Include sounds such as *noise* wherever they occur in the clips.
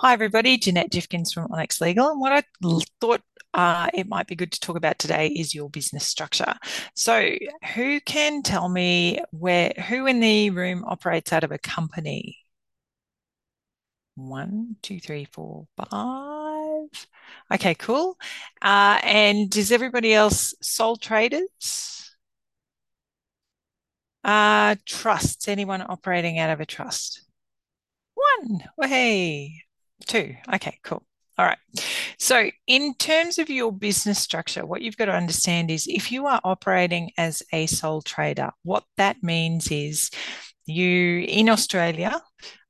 Hi, everybody. Jeanette Jifkins from Onyx Legal. And what I thought uh, it might be good to talk about today is your business structure. So, who can tell me where, who in the room operates out of a company? One, two, three, four, five. Okay, cool. Uh, and is everybody else sole traders? Uh, trusts. Anyone operating out of a trust? One. Well, hey, two. Okay, cool. All right. So, in terms of your business structure, what you've got to understand is if you are operating as a sole trader, what that means is you in Australia,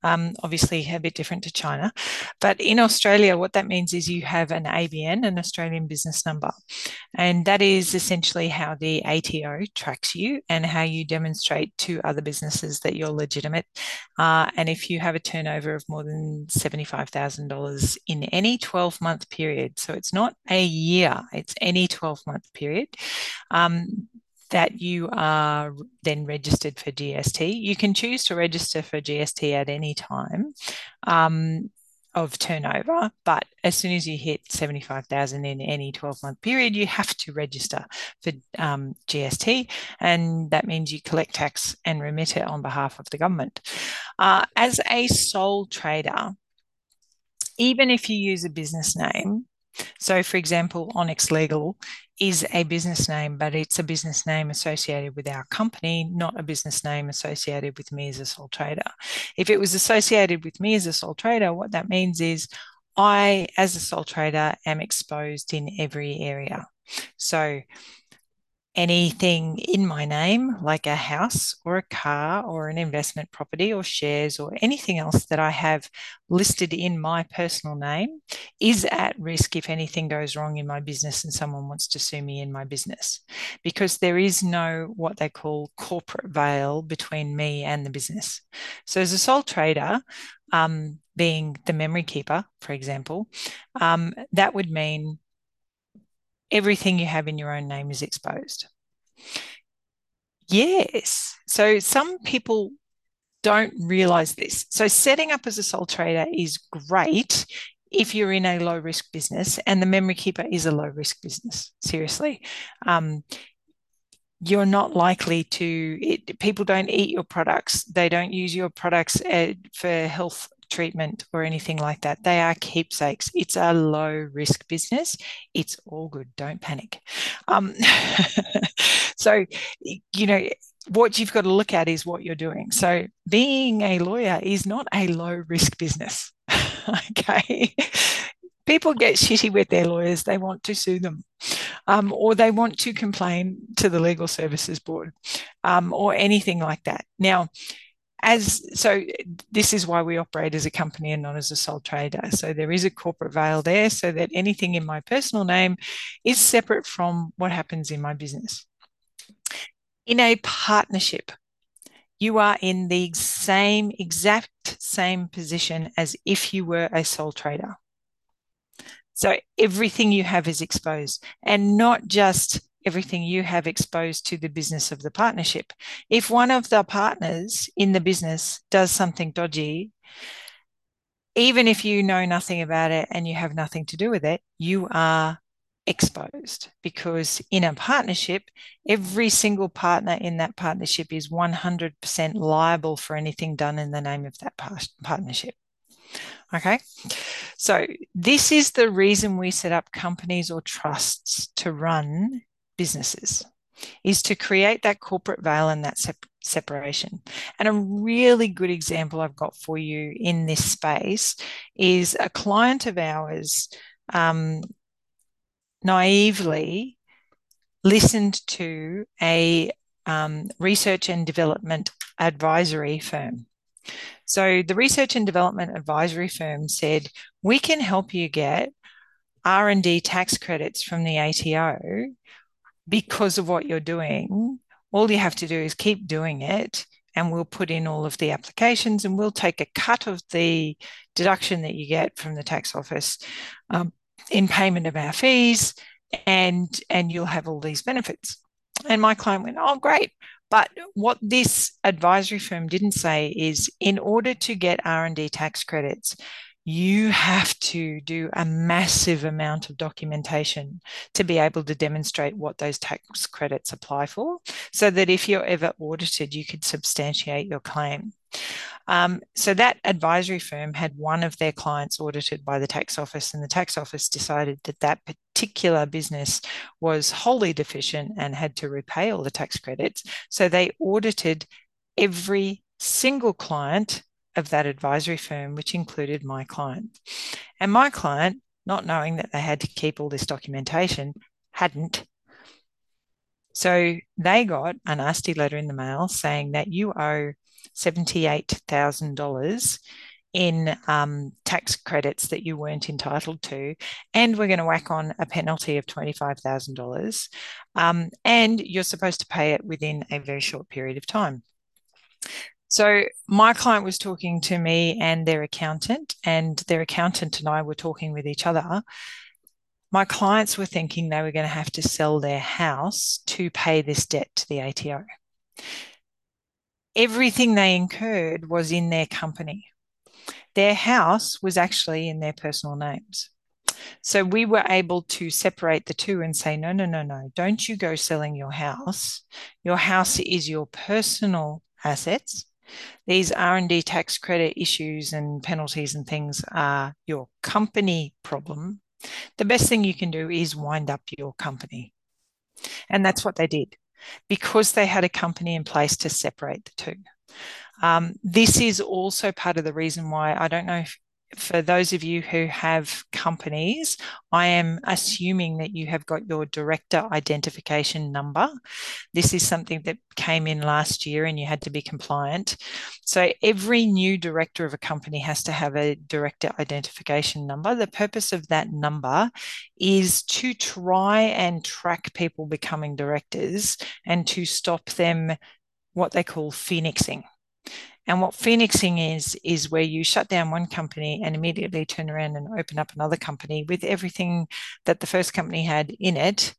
um, obviously a bit different to China, but in Australia, what that means is you have an ABN, an Australian business number, and that is essentially how the ATO tracks you and how you demonstrate to other businesses that you're legitimate. Uh, and if you have a turnover of more than $75,000 in any 12 month period, so it's not a year, it's any 12 month period, um, that you are then registered for GST. You can choose to register for GST at any time um, of turnover, but as soon as you hit 75,000 in any 12 month period, you have to register for um, GST, and that means you collect tax and remit it on behalf of the government. Uh, as a sole trader, even if you use a business name, so, for example, Onyx Legal is a business name, but it's a business name associated with our company, not a business name associated with me as a sole trader. If it was associated with me as a sole trader, what that means is I, as a sole trader, am exposed in every area. So, anything in my name, like a house or a car or an investment property or shares or anything else that I have listed in my personal name, is at risk if anything goes wrong in my business and someone wants to sue me in my business. Because there is no what they call corporate veil between me and the business. So, as a sole trader, um, being the memory keeper, for example, um, that would mean everything you have in your own name is exposed. Yes. So some people don't realize this. So setting up as a sole trader is great if you're in a low risk business, and the memory keeper is a low risk business. Seriously. Um, you're not likely to it, people don't eat your products they don't use your products uh, for health treatment or anything like that. They are keepsakes. It's a low risk business. It's all good. Don't panic. Um, *laughs* so, you know, what you've got to look at is what you're doing. So, being a lawyer is not a low risk business. *laughs* okay. People get shitty with their lawyers. They want to sue them, um, or they want to complain to the Legal Services Board, um, or anything like that. Now, as so this is why we operate as a company and not as a sole trader. So there is a corporate veil there so that anything in my personal name is separate from what happens in my business. In a partnership you are in the same exact same position as if you were a sole trader. So everything you have is exposed and not just everything you have exposed to the business of the partnership. If one of the partners in the business does something dodgy, even if you know nothing about it and you have nothing to do with it, you are exposed because in a partnership, every single partner in that partnership is 100% liable for anything done in the name of that partnership. Okay. So, this is the reason we set up companies or trusts to run businesses is to create that corporate veil and that sep- separation. And a really good example I've got for you in this space is a client of ours um, naively listened to a um, research and development advisory firm. So the research and development advisory firm said, "We can help you get R&D tax credits from the ATO because of what you're doing, all you have to do is keep doing it and we'll put in all of the applications and we'll take a cut of the deduction that you get from the tax office um, in payment of our fees and and you'll have all these benefits. And my client went oh great. But what this advisory firm didn't say is in order to get r&d tax credits you have to do a massive amount of documentation to be able to demonstrate what those tax credits apply for, so that if you're ever audited, you could substantiate your claim. Um, so that advisory firm had one of their clients audited by the tax office, and the tax office decided that that particular business was wholly deficient and had to repay all the tax credits. So they audited every single client of that advisory firm, which included my client. And my client, not knowing that they had to keep all this documentation, hadn't. So they got a nasty letter in the mail saying that you owe $78,000 in um, tax credits that you weren't entitled to, and we're going to whack on a penalty of $25,000. Um, and you're supposed to pay it within a very short period of time. So my client was talking to me and their accountant, and their accountant and I were talking with each other. My clients were thinking they were going to have to sell their house to pay this debt to the ATO. Everything they incurred was in their company. Their house was actually in their personal names. So we were able to separate the two and say, no, no, no, no, don't you go selling your house. Your house is your personal assets these R&D tax credit issues and penalties and things are your company problem. The best thing you can do is wind up your company. And that's what they did because they had a company in place to separate the two. Um, this is also part of the reason why I don't know if for those of you who have companies, I am assuming that you have got your director identification number. This is something that came in last year and you had to be compliant. So every new director of a company has to have a director identification number. The purpose of that number is to try and track people becoming directors and to stop them what they call phoenixing. And what phoenixing is, is where you shut down one company and immediately turn around and open up another company with everything that the first company had in it.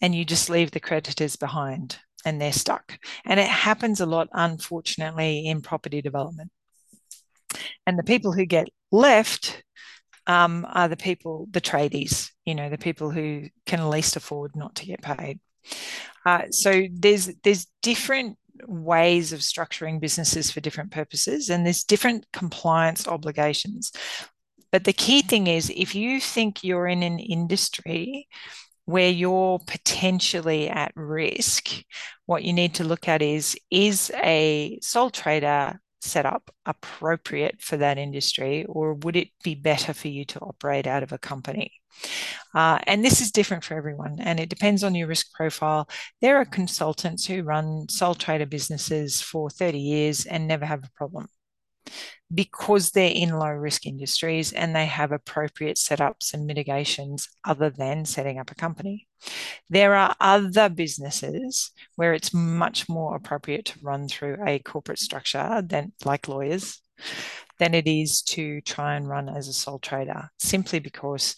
And you just leave the creditors behind and they're stuck. And it happens a lot, unfortunately, in property development. And the people who get left um, are the people, the tradies, you know, the people who can least afford not to get paid. Uh, so there's there's different ways of structuring businesses for different purposes, and there's different compliance obligations. But the key mm-hmm. thing is if you think you're in an industry where you're potentially at risk, what you need to look at is is a sole trader setup appropriate for that industry, or would it be better for you to operate out of a company? Uh, and this is different for everyone, and it depends on your risk profile. There are consultants who run sole trader businesses for 30 years and never have a problem because they're in low risk industries and they have appropriate setups and mitigations other than setting up a company. There are other businesses where it's much more appropriate to run through a corporate structure than like lawyers than it is to try and run as a sole trader simply because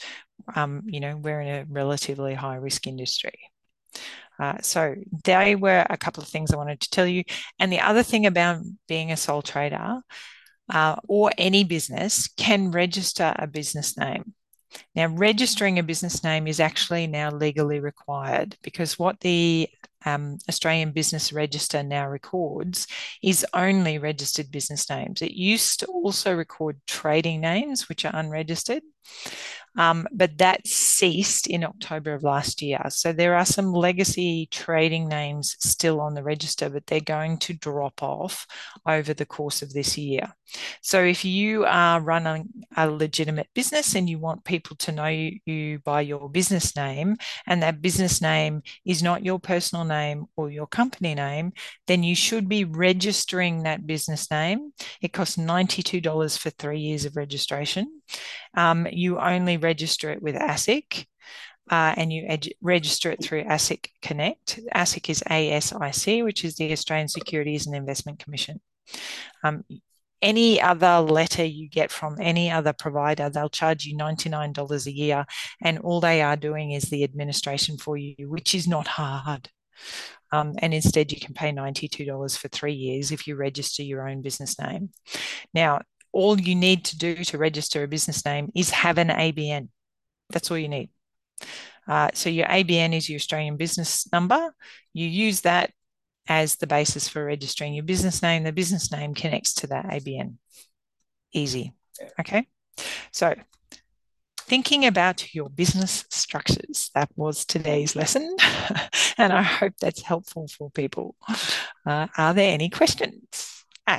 um, you know, we're in a relatively high risk industry. Uh, so they were a couple of things I wanted to tell you. And the other thing about being a sole trader uh, or any business can register a business name. Now, registering a business name is actually now legally required because what the um, Australian Business Register now records is only registered business names. It used to also record trading names, which are unregistered. Um, but that ceased in October of last year. So there are some legacy trading names still on the register, but they're going to drop off over the course of this year. So if you are running a legitimate business and you want people to know you by your business name, and that business name is not your personal name or your company name, then you should be registering that business name. It costs $92 for three years of registration. Um, you only register it with ASIC. Uh, and you register it through ASIC Connect. ASIC is ASIC, which is the Australian Securities and Investment Commission. Um, any other letter you get from any other provider, they'll charge you $99 a year. And all they are doing is the administration for you, which is not hard. Um, and instead, you can pay $92 for three years if you register your own business name. Now, all you need to do to register a business name is have an ABN. That's all you need. Uh, so your ABN is your Australian business number. You use that as the basis for registering your business name. The business name connects to that ABN. Easy. Okay. So thinking about your business structures. That was today's lesson, *laughs* and I hope that's helpful for people. Uh, are there any questions?